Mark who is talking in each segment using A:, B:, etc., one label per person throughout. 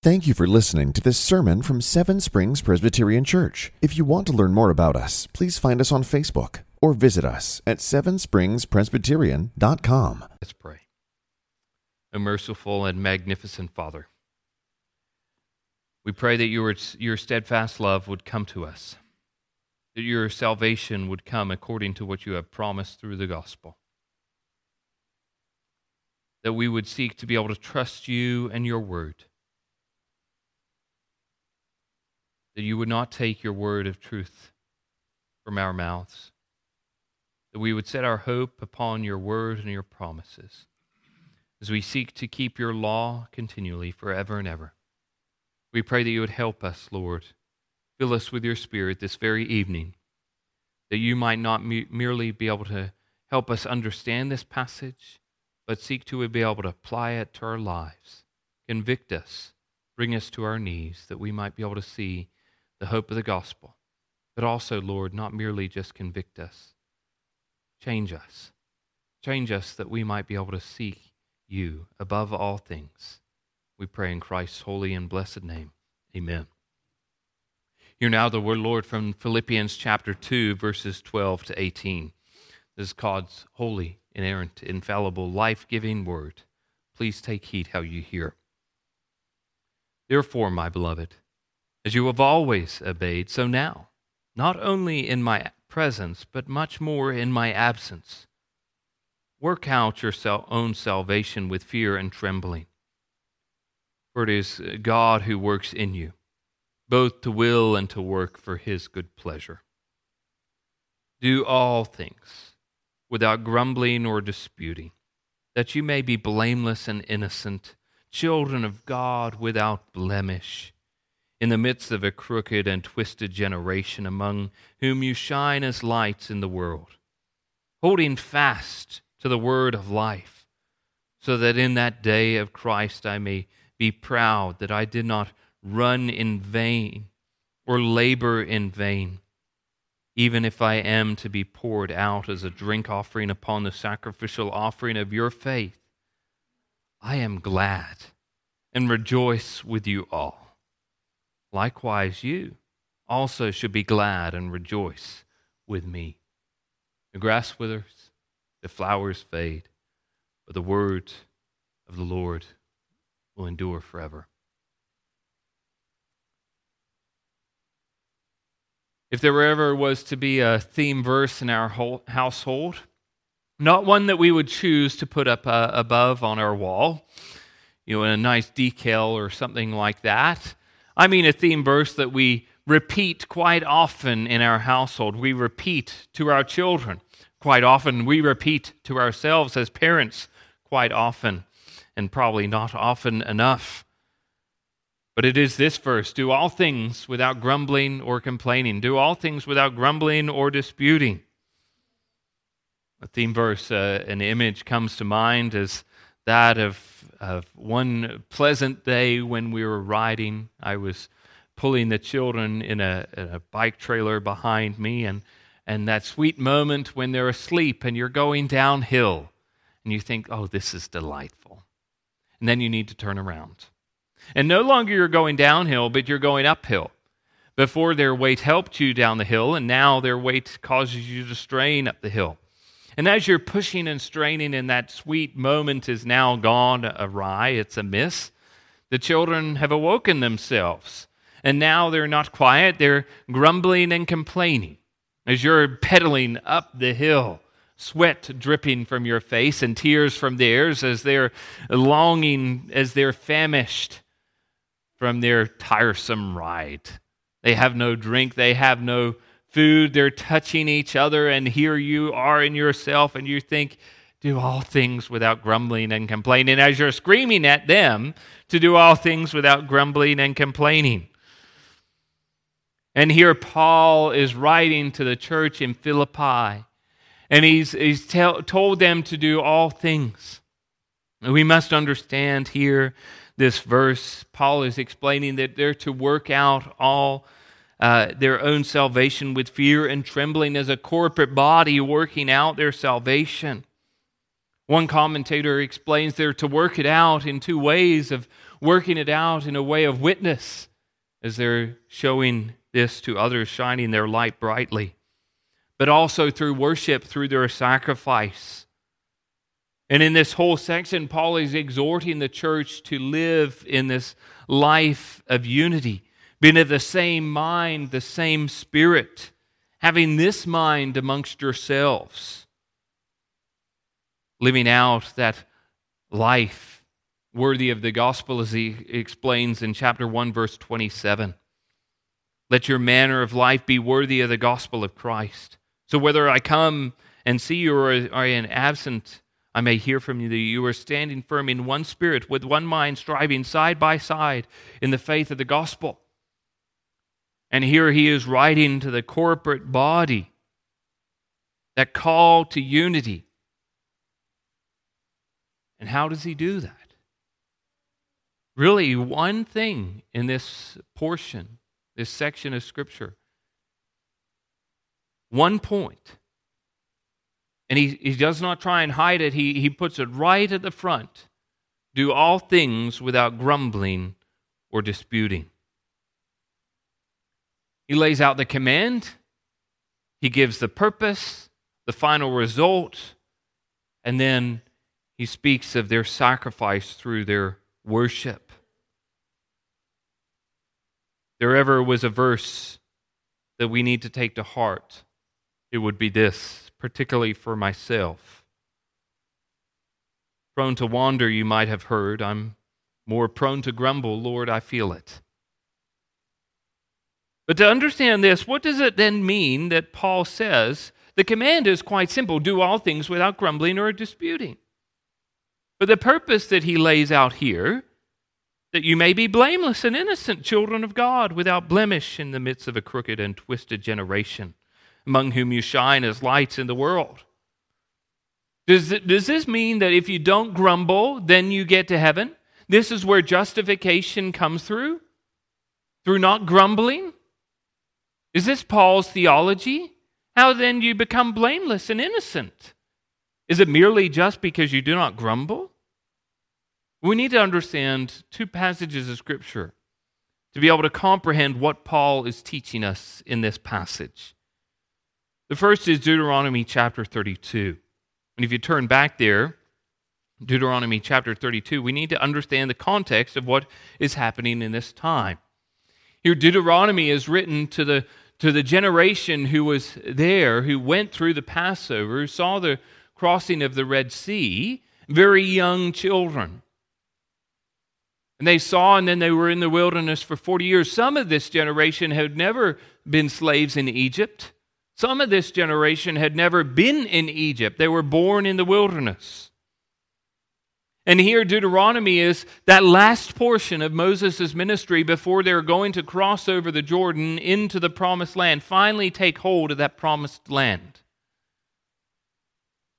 A: Thank you for listening to this sermon from Seven Springs Presbyterian Church. If you want to learn more about us, please find us on Facebook or visit us at sevenspringspresbyterian.com.
B: Let's pray. O merciful and magnificent Father, we pray that your, your steadfast love would come to us, that your salvation would come according to what you have promised through the gospel, that we would seek to be able to trust you and your word that you would not take your word of truth from our mouths, that we would set our hope upon your word and your promises as we seek to keep your law continually forever and ever. We pray that you would help us, Lord. Fill us with your Spirit this very evening, that you might not me- merely be able to help us understand this passage, but seek to be able to apply it to our lives. Convict us, bring us to our knees, that we might be able to see the hope of the gospel, but also, Lord, not merely just convict us, change us. Change us that we might be able to seek you above all things. We pray in Christ's holy and blessed name. Amen. Hear now the word, Lord, from Philippians chapter 2, verses 12 to 18. This is God's holy, inerrant, infallible, life giving word. Please take heed how you hear. Therefore, my beloved, as you have always obeyed, so now, not only in my presence, but much more in my absence. Work out your own salvation with fear and trembling. For it is uh, God who works in you, both to will and to work for his good pleasure. Do all things without grumbling or disputing, that you may be blameless and innocent, children of God without blemish in the midst of a crooked and twisted generation, among whom you shine as lights in the world, holding fast to the word of life, so that in that day of Christ I may be proud that I did not run in vain or labor in vain. Even if I am to be poured out as a drink offering upon the sacrificial offering of your faith, I am glad and rejoice with you all. Likewise, you also should be glad and rejoice with me. The grass withers, the flowers fade, but the word of the Lord will endure forever. If there ever was to be a theme verse in our household, not one that we would choose to put up uh, above on our wall, you know, in a nice decal or something like that, I mean a theme verse that we repeat quite often in our household. We repeat to our children quite often. We repeat to ourselves as parents quite often, and probably not often enough. But it is this verse do all things without grumbling or complaining, do all things without grumbling or disputing. A theme verse, uh, an image comes to mind as that of, of one pleasant day when we were riding. I was pulling the children in a, in a bike trailer behind me, and, and that sweet moment when they're asleep and you're going downhill, and you think, oh, this is delightful. And then you need to turn around. And no longer you're going downhill, but you're going uphill. Before their weight helped you down the hill, and now their weight causes you to strain up the hill. And as you're pushing and straining, and that sweet moment is now gone awry, it's amiss, the children have awoken themselves. And now they're not quiet, they're grumbling and complaining as you're pedaling up the hill, sweat dripping from your face and tears from theirs as they're longing, as they're famished from their tiresome ride. They have no drink, they have no food, they're touching each other, and here you are in yourself, and you think, do all things without grumbling and complaining, as you're screaming at them to do all things without grumbling and complaining. And here Paul is writing to the church in Philippi, and he's, he's tell, told them to do all things. We must understand here this verse. Paul is explaining that they're to work out all uh, their own salvation with fear and trembling as a corporate body working out their salvation. One commentator explains they're to work it out in two ways of working it out in a way of witness as they're showing this to others, shining their light brightly, but also through worship, through their sacrifice. And in this whole section, Paul is exhorting the church to live in this life of unity, being of the same mind, the same spirit, having this mind amongst yourselves, living out that life worthy of the gospel, as he explains in chapter 1, verse 27. Let your manner of life be worthy of the gospel of Christ. So whether I come and see you or are in absent, I may hear from you that you are standing firm in one spirit, with one mind, striving side by side in the faith of the gospel. And here he is writing to the corporate body that call to unity. And how does he do that? Really, one thing in this portion, this section of Scripture, one point. And he, he does not try and hide it, he, he puts it right at the front. Do all things without grumbling or disputing. He lays out the command, he gives the purpose, the final result, and then he speaks of their sacrifice through their worship. There ever was a verse that we need to take to heart, it would be this, particularly for myself. Prone to wander, you might have heard. I'm more prone to grumble. Lord, I feel it. But to understand this, what does it then mean that Paul says the command is quite simple do all things without grumbling or disputing? But the purpose that he lays out here, that you may be blameless and innocent children of God, without blemish in the midst of a crooked and twisted generation, among whom you shine as lights in the world. Does, does this mean that if you don't grumble, then you get to heaven? This is where justification comes through? Through not grumbling? Is this Paul's theology? How then do you become blameless and innocent? Is it merely just because you do not grumble? We need to understand two passages of Scripture to be able to comprehend what Paul is teaching us in this passage. The first is Deuteronomy chapter 32. And if you turn back there, Deuteronomy chapter 32, we need to understand the context of what is happening in this time. Here, Deuteronomy is written to the, to the generation who was there, who went through the Passover, who saw the crossing of the Red Sea, very young children. And they saw, and then they were in the wilderness for 40 years. Some of this generation had never been slaves in Egypt. Some of this generation had never been in Egypt. They were born in the wilderness. And here, Deuteronomy is that last portion of Moses' ministry before they're going to cross over the Jordan into the promised land, finally take hold of that promised land.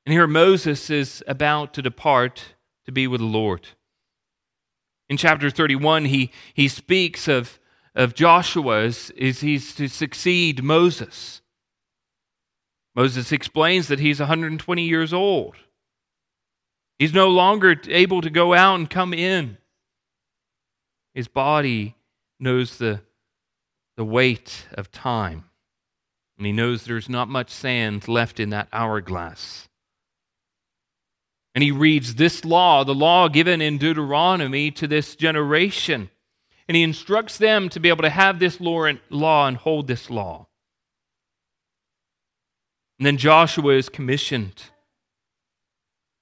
B: And here Moses is about to depart to be with the Lord. In chapter 31, he, he speaks of, of Joshua as, as he's to succeed Moses. Moses explains that he's 120 years old. He's no longer able to go out and come in. His body knows the, the weight of time, and he knows there's not much sand left in that hourglass. And he reads this law, the law given in Deuteronomy to this generation. And he instructs them to be able to have this law and hold this law. And then Joshua is commissioned,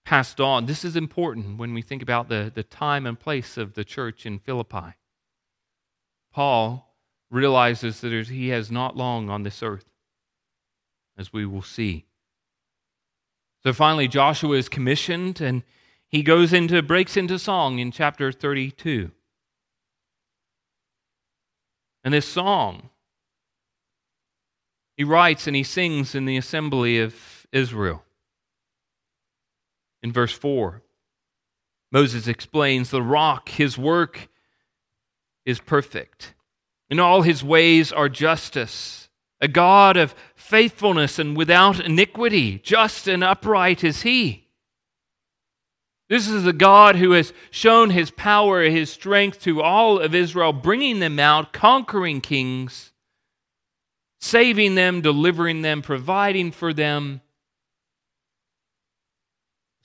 B: passed on. This is important when we think about the, the time and place of the church in Philippi. Paul realizes that he has not long on this earth, as we will see. So finally, Joshua is commissioned and he goes into, breaks into song in chapter 32. And this song, he writes and he sings in the assembly of Israel. In verse 4, Moses explains the rock, his work is perfect. In all his ways are justice a God of faithfulness and without iniquity. Just and upright is he. This is a God who has shown his power, his strength to all of Israel, bringing them out, conquering kings, saving them, delivering them, providing for them.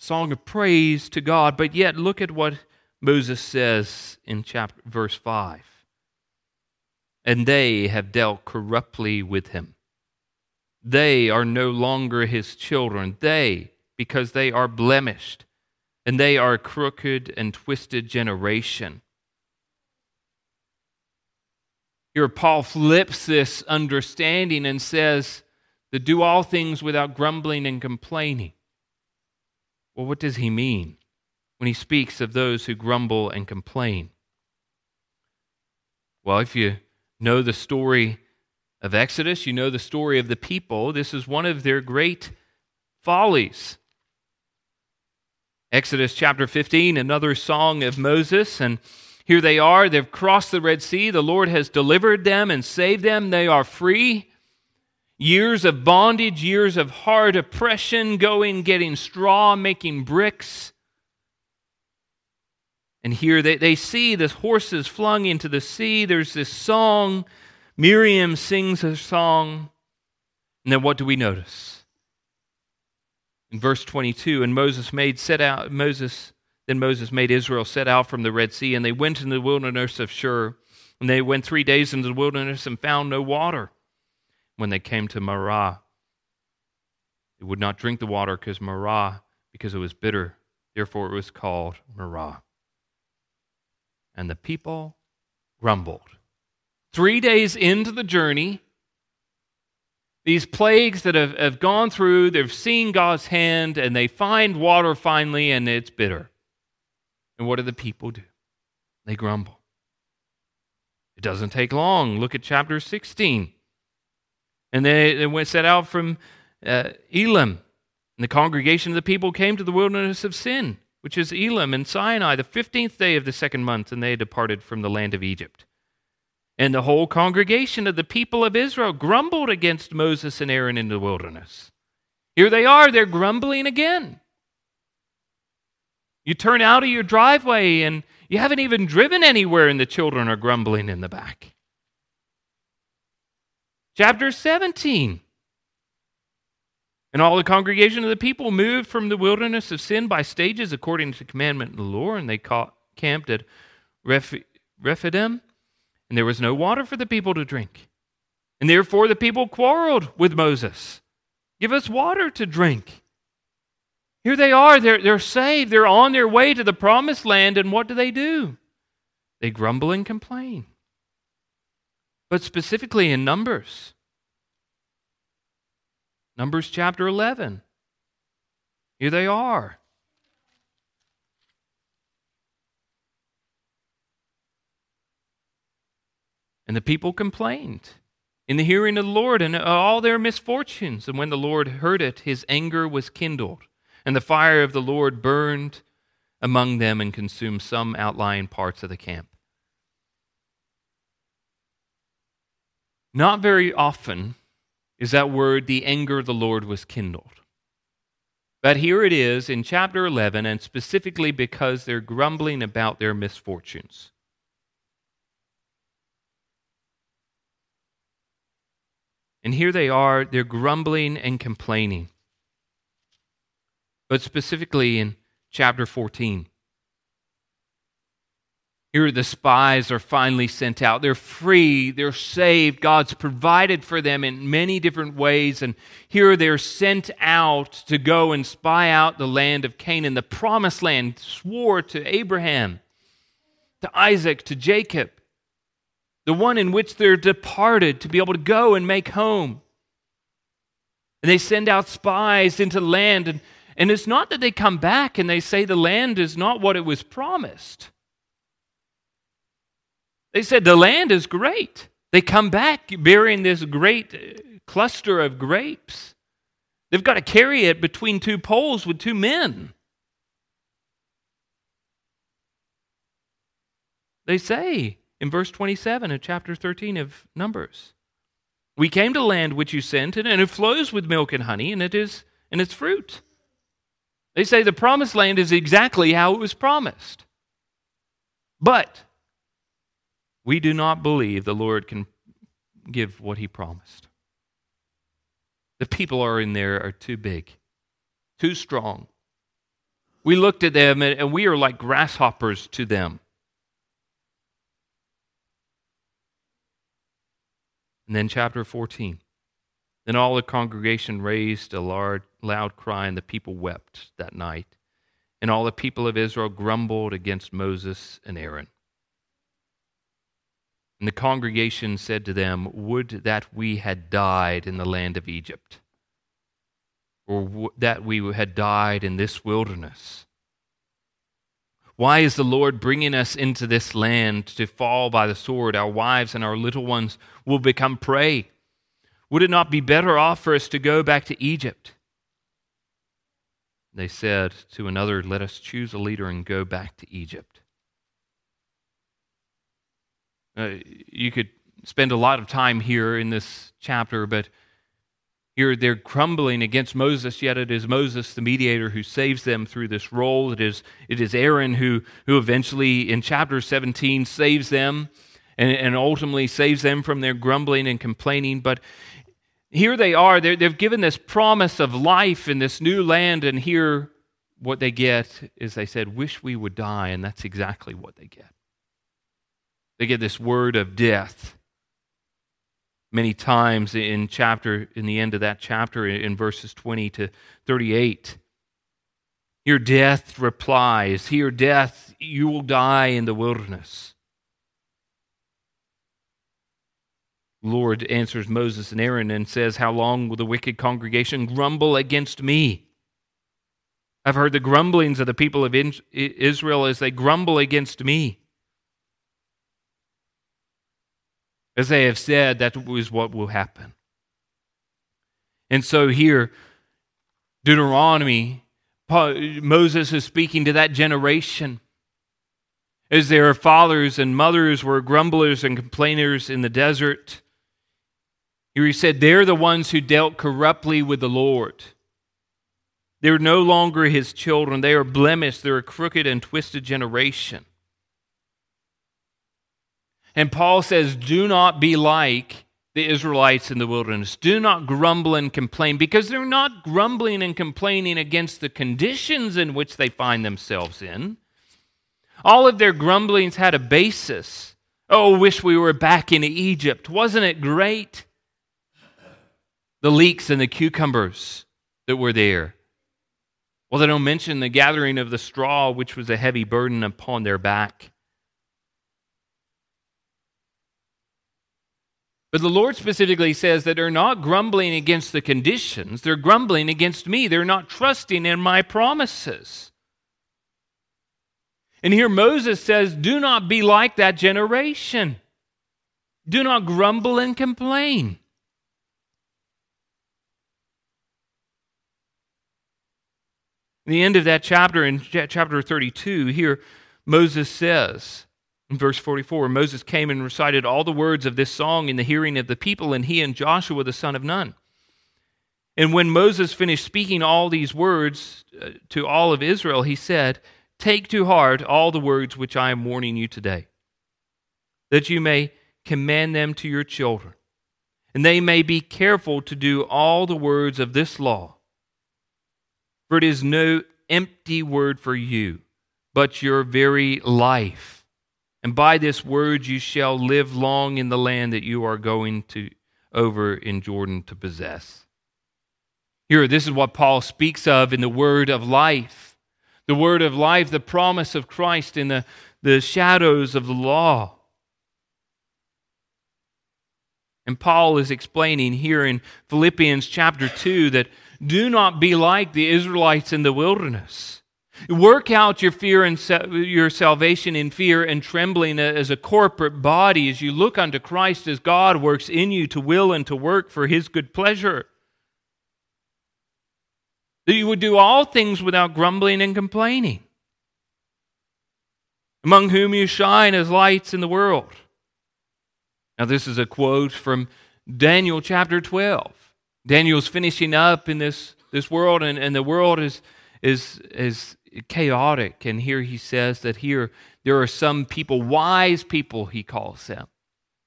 B: Song of praise to God. But yet, look at what Moses says in chapter, verse 5. And they have dealt corruptly with him. They are no longer his children. They, because they are blemished and they are a crooked and twisted generation. Here, Paul flips this understanding and says to do all things without grumbling and complaining. Well, what does he mean when he speaks of those who grumble and complain? Well, if you know the story of Exodus, you know the story of the people. This is one of their great follies. Exodus chapter 15, another song of Moses. And here they are. They've crossed the Red Sea. The Lord has delivered them and saved them. They are free. Years of bondage, years of hard oppression, going, getting straw, making bricks. And here they, they see the horses flung into the sea. There's this song. Miriam sings a song. And then what do we notice? In verse 22, and Moses made set out Moses then Moses made Israel set out from the Red Sea, and they went into the wilderness of Shur. And they went three days into the wilderness and found no water. When they came to Marah, they would not drink the water because Marah, because it was bitter. Therefore it was called Marah. And the people grumbled. Three days into the journey, these plagues that have, have gone through, they've seen God's hand, and they find water finally, and it's bitter. And what do the people do? They grumble. It doesn't take long. Look at chapter 16. And they, they went set out from uh, Elim, and the congregation of the people came to the wilderness of Sin, which is Elim and Sinai, the fifteenth day of the second month, and they departed from the land of Egypt. And the whole congregation of the people of Israel grumbled against Moses and Aaron in the wilderness. Here they are, they're grumbling again. You turn out of your driveway and you haven't even driven anywhere, and the children are grumbling in the back. Chapter 17. And all the congregation of the people moved from the wilderness of Sin by stages according to the commandment of the Lord, and they camped at Rephidim and there was no water for the people to drink. And therefore the people quarreled with Moses. Give us water to drink. Here they are, they're, they're saved, they're on their way to the promised land, and what do they do? They grumble and complain. But specifically in Numbers, Numbers chapter 11, here they are. And the people complained in the hearing of the Lord and all their misfortunes. And when the Lord heard it, his anger was kindled, and the fire of the Lord burned among them and consumed some outlying parts of the camp. Not very often is that word, the anger of the Lord was kindled. But here it is in chapter 11, and specifically because they're grumbling about their misfortunes. And here they are, they're grumbling and complaining. But specifically in chapter 14. Here the spies are finally sent out. They're free, they're saved. God's provided for them in many different ways. And here they're sent out to go and spy out the land of Canaan, the promised land, swore to Abraham, to Isaac, to Jacob the one in which they're departed to be able to go and make home. And they send out spies into land, and, and it's not that they come back and they say the land is not what it was promised. They said the land is great. They come back bearing this great uh, cluster of grapes. They've got to carry it between two poles with two men. They say, in verse 27 of chapter 13 of Numbers. We came to land which you sent, and it flows with milk and honey, and it is and its fruit. They say the promised land is exactly how it was promised. But we do not believe the Lord can give what he promised. The people are in there are too big, too strong. We looked at them and we are like grasshoppers to them. And then, chapter 14. Then all the congregation raised a loud, loud cry, and the people wept that night. And all the people of Israel grumbled against Moses and Aaron. And the congregation said to them, Would that we had died in the land of Egypt, or that we had died in this wilderness. Why is the Lord bringing us into this land to fall by the sword? Our wives and our little ones will become prey. Would it not be better off for us to go back to Egypt? They said to another, Let us choose a leader and go back to Egypt. Uh, you could spend a lot of time here in this chapter, but here they're crumbling against Moses, yet it is Moses, the mediator, who saves them through this role. It is, it is Aaron who, who eventually, in chapter 17, saves them and, and ultimately saves them from their grumbling and complaining. But here they are, they have given this promise of life in this new land, and here what they get is they said, Wish we would die, and that's exactly what they get. They get this word of death. Many times in chapter, in the end of that chapter, in verses 20 to 38. Your death replies, Here, death, you will die in the wilderness. Lord answers Moses and Aaron and says, How long will the wicked congregation grumble against me? I've heard the grumblings of the people of Israel as they grumble against me. As they have said, that is what will happen. And so here, Deuteronomy, Moses is speaking to that generation. As their fathers and mothers were grumblers and complainers in the desert, here he said, They're the ones who dealt corruptly with the Lord. They're no longer his children. They are blemished. They're a crooked and twisted generation. And Paul says, Do not be like the Israelites in the wilderness. Do not grumble and complain because they're not grumbling and complaining against the conditions in which they find themselves in. All of their grumblings had a basis. Oh, wish we were back in Egypt. Wasn't it great? The leeks and the cucumbers that were there. Well, they don't mention the gathering of the straw, which was a heavy burden upon their back. But the Lord specifically says that they're not grumbling against the conditions, they're grumbling against me. They're not trusting in my promises. And here Moses says, Do not be like that generation. Do not grumble and complain. In the end of that chapter, in chapter 32, here Moses says, in verse 44, Moses came and recited all the words of this song in the hearing of the people, and he and Joshua the son of Nun. And when Moses finished speaking all these words uh, to all of Israel, he said, Take to heart all the words which I am warning you today, that you may command them to your children, and they may be careful to do all the words of this law. For it is no empty word for you, but your very life and by this word you shall live long in the land that you are going to over in Jordan to possess. Here, this is what Paul speaks of in the word of life. The word of life, the promise of Christ in the, the shadows of the law. And Paul is explaining here in Philippians chapter 2 that do not be like the Israelites in the wilderness Work out your fear and your salvation in fear and trembling as a corporate body as you look unto Christ as God works in you to will and to work for his good pleasure. That you would do all things without grumbling and complaining, among whom you shine as lights in the world. Now, this is a quote from Daniel chapter 12. Daniel's finishing up in this, this world, and, and the world is is, is chaotic. And here he says that here there are some people, wise people, he calls them,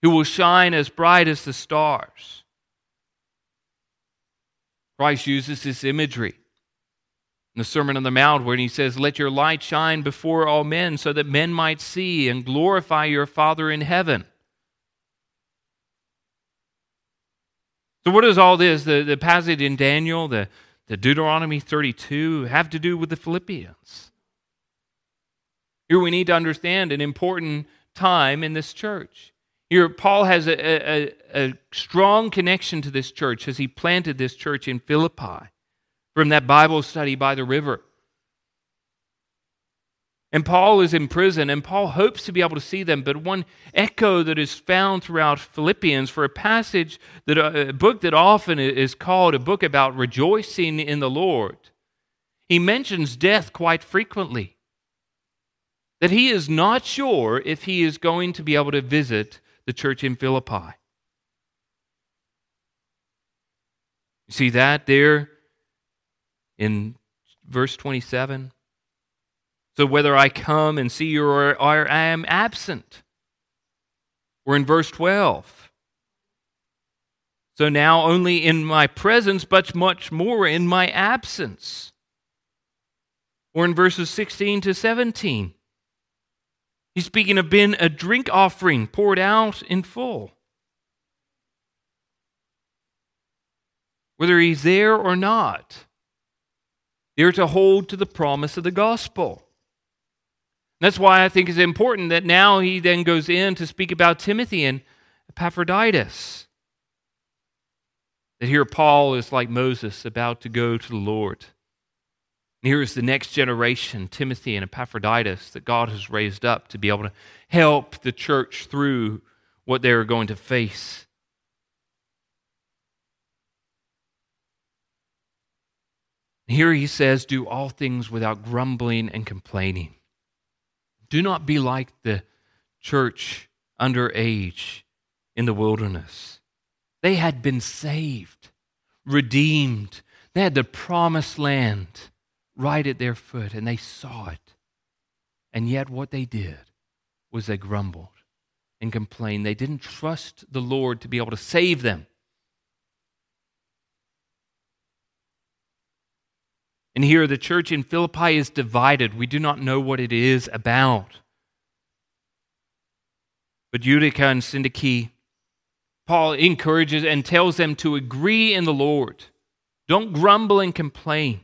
B: who will shine as bright as the stars. Christ uses this imagery in the Sermon on the Mount when he says, Let your light shine before all men so that men might see and glorify your Father in heaven. So, what is all this, the, the passage in Daniel, the, the Deuteronomy 32, have to do with the Philippians? Here we need to understand an important time in this church. Here, Paul has a, a, a strong connection to this church as he planted this church in Philippi from that Bible study by the river. And Paul is in prison, and Paul hopes to be able to see them. But one echo that is found throughout Philippians for a passage, that uh, a book that often is called a book about rejoicing in the Lord, he mentions death quite frequently. That he is not sure if he is going to be able to visit the church in Philippi. You see that there in verse 27? So whether I come and see you or, or I am absent. Or in verse 12. So now only in my presence, but much more in my absence. Or in verses 16 to 17. He's speaking of being a drink offering poured out in full. Whether he's there or not, they're to hold to the promise of the gospel. That's why I think it's important that now he then goes in to speak about Timothy and Epaphroditus. That here Paul is like Moses about to go to the Lord. And here is the next generation, Timothy and Epaphroditus, that God has raised up to be able to help the church through what they are going to face. Here he says, Do all things without grumbling and complaining. Do not be like the church under age in the wilderness. They had been saved, redeemed, they had the promised land right at their foot, and they saw it. And yet, what they did was they grumbled and complained. They didn't trust the Lord to be able to save them. And here the church in Philippi is divided. We do not know what it is about. But Euodia and Syntyche, Paul encourages and tells them to agree in the Lord. Don't grumble and complain.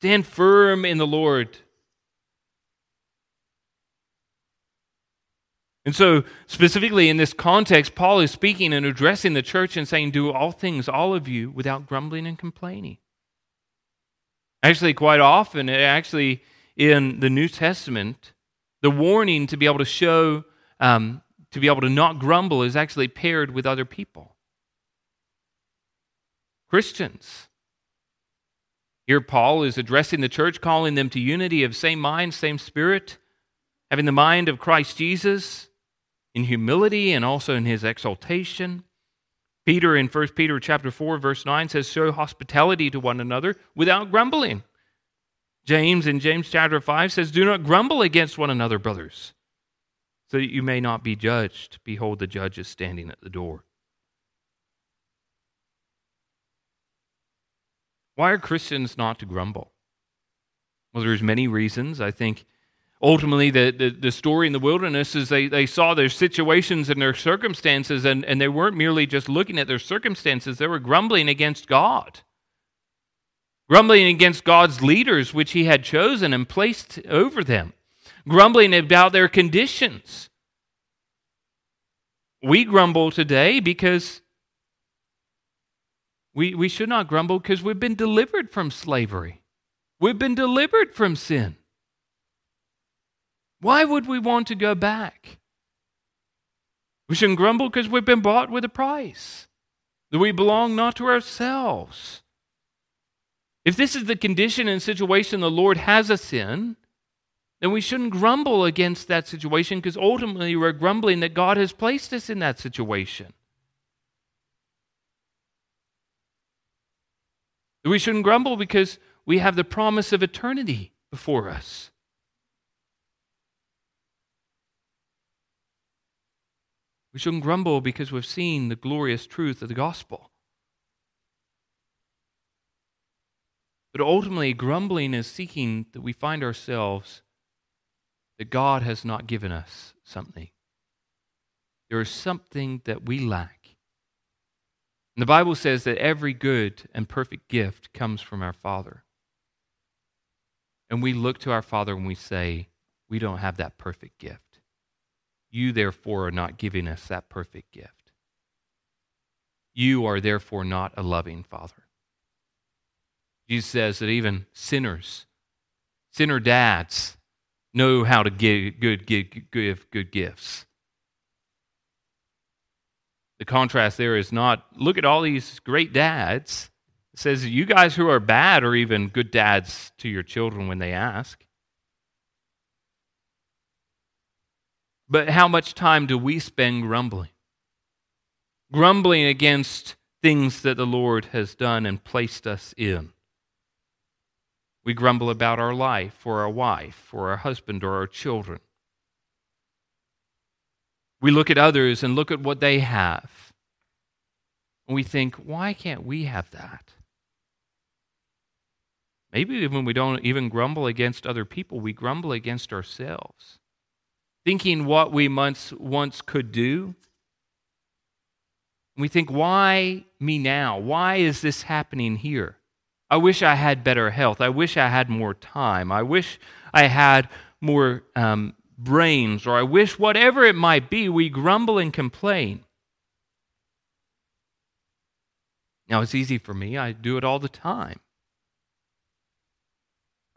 B: Stand firm in the Lord. And so, specifically in this context, Paul is speaking and addressing the church and saying, Do all things, all of you, without grumbling and complaining. Actually, quite often, actually, in the New Testament, the warning to be able to show, um, to be able to not grumble is actually paired with other people. Christians. Here, Paul is addressing the church, calling them to unity of same mind, same spirit, having the mind of Christ Jesus in humility and also in his exaltation. Peter in 1 Peter chapter 4 verse 9 says show hospitality to one another without grumbling. James in James chapter 5 says do not grumble against one another brothers so that you may not be judged behold the judge is standing at the door. Why are Christians not to grumble? Well there's many reasons. I think ultimately the, the, the, story in the wilderness is they, they saw their situations and their circumstances and, and they weren't merely just looking at their circumstances they were grumbling against god. Grumbling against god's leaders which he had chosen and placed over them. Grumbling about their conditions. We grumble today because we, we should not grumble because we've been delivered from slavery. We've been delivered from sin why would we want to go back? We shouldn't grumble because we've been bought with a price, that we belong not to ourselves. If this is the condition and situation the Lord has us in, then we shouldn't grumble against that situation because ultimately we're grumbling that God has placed us in that situation. We shouldn't grumble because we have the promise of eternity before us. We shouldn't grumble because we've seen the glorious truth of the gospel. But ultimately, grumbling is seeking that we find ourselves that God has not given us something. There is something that we lack. And the Bible says that every good and perfect gift comes from our Father. And we look to our Father and we say, We don't have that perfect gift. You, therefore, are not giving us that perfect gift. You are, therefore, not a loving Father. Jesus says that even sinners, sinner dads, know how to give good, give, give good gifts. The contrast there is not look at all these great dads. It says you guys who are bad are even good dads to your children when they ask. But how much time do we spend grumbling? Grumbling against things that the Lord has done and placed us in. We grumble about our life or our wife or our husband or our children. We look at others and look at what they have. And we think, why can't we have that? Maybe when we don't even grumble against other people, we grumble against ourselves. Thinking what we once, once could do. We think, why me now? Why is this happening here? I wish I had better health. I wish I had more time. I wish I had more um, brains, or I wish whatever it might be, we grumble and complain. Now, it's easy for me. I do it all the time.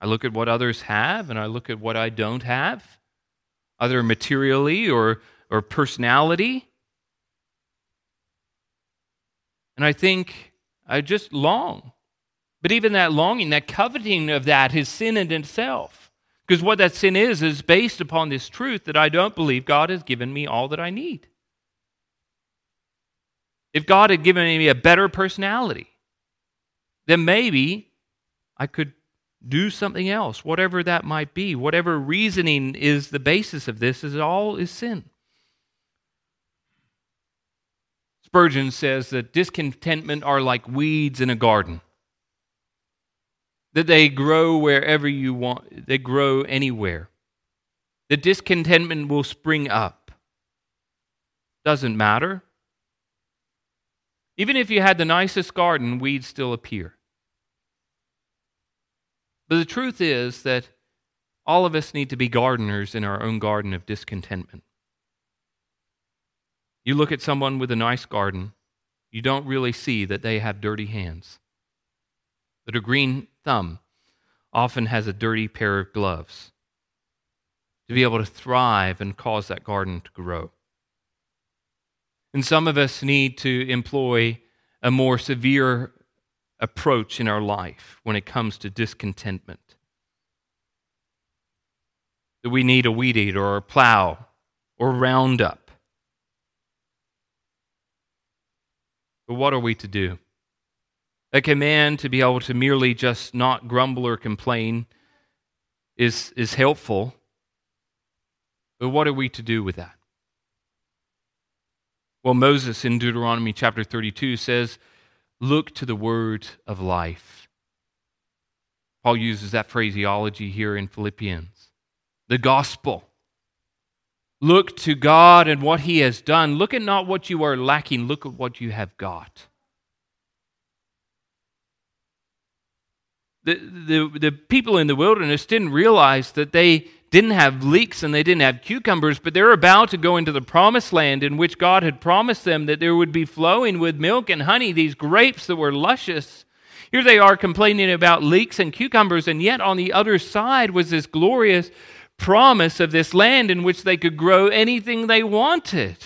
B: I look at what others have and I look at what I don't have, either materially or, or personality. And I think I just long but even that longing, that coveting of that is sin in itself. Because what that sin is, is based upon this truth that I don't believe God has given me all that I need. If God had given me a better personality, then maybe I could do something else, whatever that might be. Whatever reasoning is the basis of this is all is sin. Spurgeon says that discontentment are like weeds in a garden that they grow wherever you want, they grow anywhere. The discontentment will spring up. Doesn't matter. Even if you had the nicest garden, weeds still appear. But the truth is that all of us need to be gardeners in our own garden of discontentment. You look at someone with a nice garden, you don't really see that they have dirty hands. That a green thumb often has a dirty pair of gloves to be able to thrive and cause that garden to grow. And some of us need to employ a more severe approach in our life when it comes to discontentment. That we need a weed eater or a plow or roundup. But what are we to do? A command to be able to merely just not grumble or complain is, is helpful. But what are we to do with that? Well, Moses in Deuteronomy chapter 32 says, Look to the word of life. Paul uses that phraseology here in Philippians. The gospel. Look to God and what He has done. Look at not what you are lacking, look at what you have got. the, the, the people in the wilderness didn't realize that they didn't have leeks and they didn't have cucumbers, but they're about to go into the promised land in which God had promised them that there would be flowing with milk and honey, these grapes that were luscious. Here they are complaining about leeks and cucumbers, and yet on the other side was this glorious promise of this land in which they could grow anything they wanted.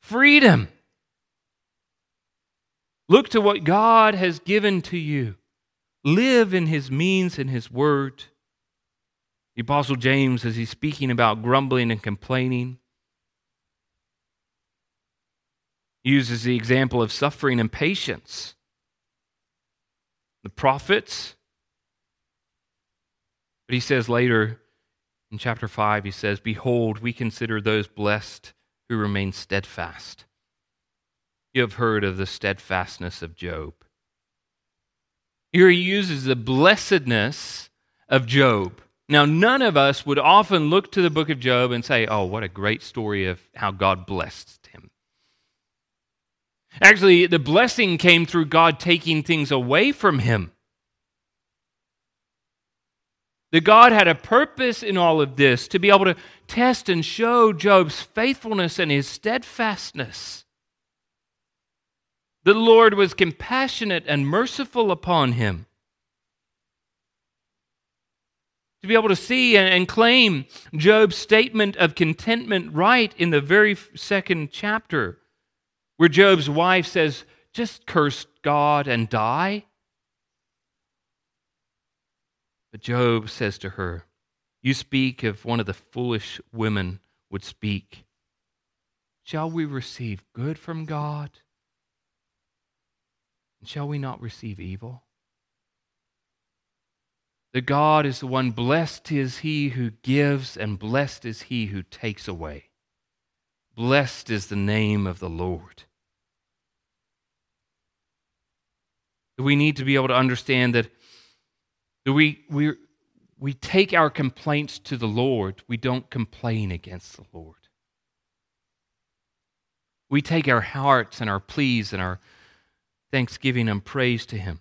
B: Freedom. Look to what God has given to you. Live in his means and his word. The Apostle James, as he's speaking about grumbling and complaining, uses the example of suffering and patience. the prophets. But he says later in chapter 5, he says, Behold, we consider those blessed who remain steadfast. You have heard of the steadfastness of Job. Here he uses the blessedness of Job. Now, none of us would often look to the book of Job and say, oh, what a great story of how God blessed him. Actually, the blessing came through God taking things away from him. That God had a purpose in all of this to be able to test and show Job's faithfulness and his steadfastness. The Lord was compassionate and merciful upon him. To be able to see and claim Job's statement of contentment right in the very second chapter, where Job's wife says, Just curse God and die. But Job says to her, You speak of one of the foolish women would speak. Shall we receive good from God? And shall we not receive evil? That God is the one, blessed is he who gives, and blessed is he who takes away. Blessed is the name of the Lord. We need to be able to understand that we, we, we take our complaints to the Lord, we don't complain against the Lord. We take our hearts and our pleas and our thanksgiving and praise to Him.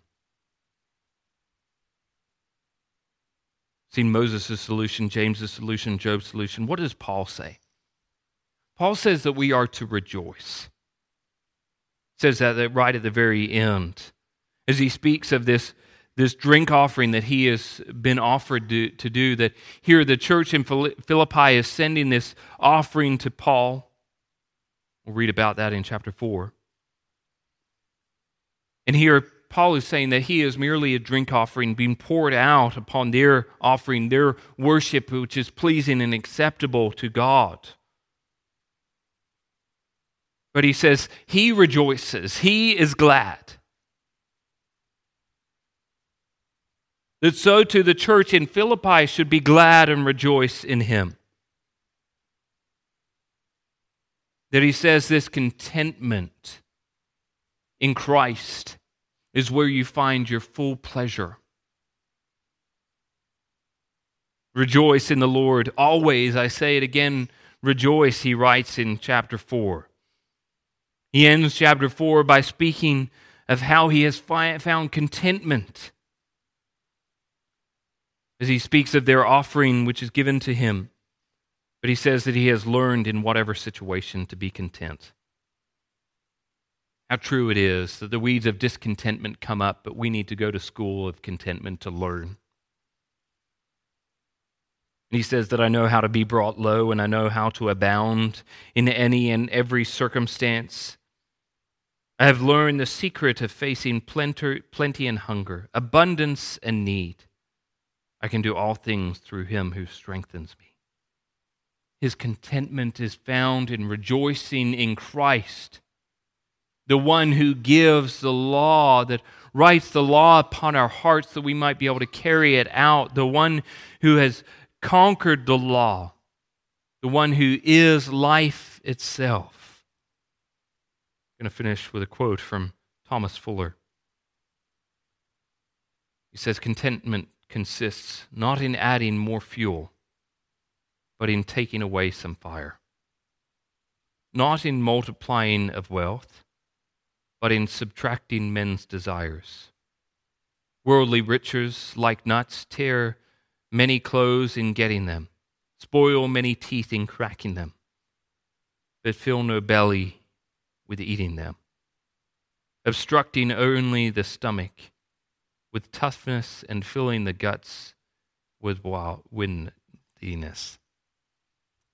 B: Seen Moses' solution, James' solution, Job's solution. What does Paul say? Paul says that we are to rejoice. He Says that right at the very end. As he speaks of this, this drink offering that he has been offered to, to do, that here the church in Philippi is sending this offering to Paul. We'll read about that in chapter 4. And here, Paul is saying that he is merely a drink offering being poured out upon their offering, their worship, which is pleasing and acceptable to God. But he says, He rejoices, He is glad. That so too the church in Philippi should be glad and rejoice in Him. That he says this contentment in Christ is where you find your full pleasure. Rejoice in the Lord always. I say it again, rejoice, he writes in chapter 4. He ends chapter 4 by speaking of how he has found contentment as he speaks of their offering which is given to him. But he says that he has learned in whatever situation to be content. How true it is that the weeds of discontentment come up, but we need to go to school of contentment to learn. And he says that I know how to be brought low and I know how to abound in any and every circumstance. I have learned the secret of facing plenty, plenty and hunger, abundance and need. I can do all things through him who strengthens me. His contentment is found in rejoicing in Christ the one who gives the law, that writes the law upon our hearts that we might be able to carry it out, the one who has conquered the law, the one who is life itself. I'm going to finish with a quote from Thomas Fuller. He says, Contentment consists not in adding more fuel, but in taking away some fire, not in multiplying of wealth but in subtracting men's desires. Worldly riches, like nuts, tear many clothes in getting them, spoil many teeth in cracking them, but fill no belly with eating them, obstructing only the stomach with toughness and filling the guts with windiness.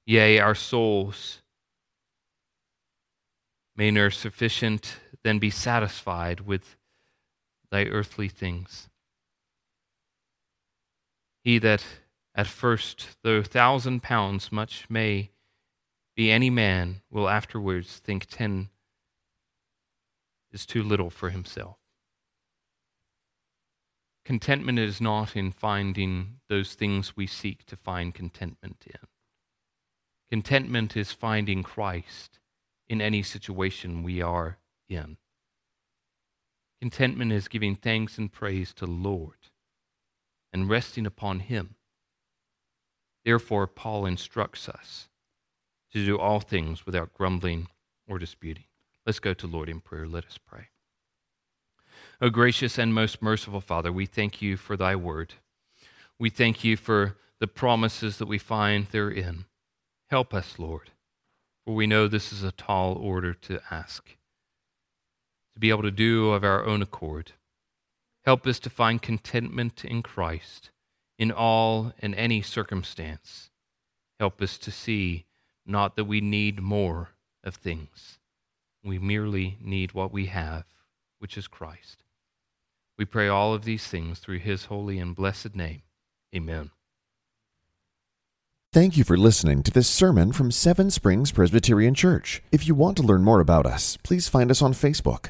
B: Yea, our souls may nurse sufficient then be satisfied with thy earthly things. He that at first, though thousand pounds much may be any man, will afterwards think ten is too little for himself. contentment is not in finding those things we seek to find contentment in. Contentment is finding Christ in any situation we are in. Contentment is giving thanks and praise to the Lord and resting upon Him. Therefore, Paul instructs us to do all things without grumbling or disputing. Let's go to Lord in prayer. Let us pray. O gracious and most merciful Father, we thank you for thy word. We thank you for the promises that we find therein. Help us, Lord, for we know this is a tall order to ask, to be able to do of our own accord. Help us to find contentment in Christ in all and any circumstance. Help us to see not that we need more of things, we merely need what we have, which is Christ. We pray all of these things through his holy and blessed name. Amen.
A: Thank you for listening to this sermon from Seven Springs Presbyterian Church. If you want to learn more about us, please find us on Facebook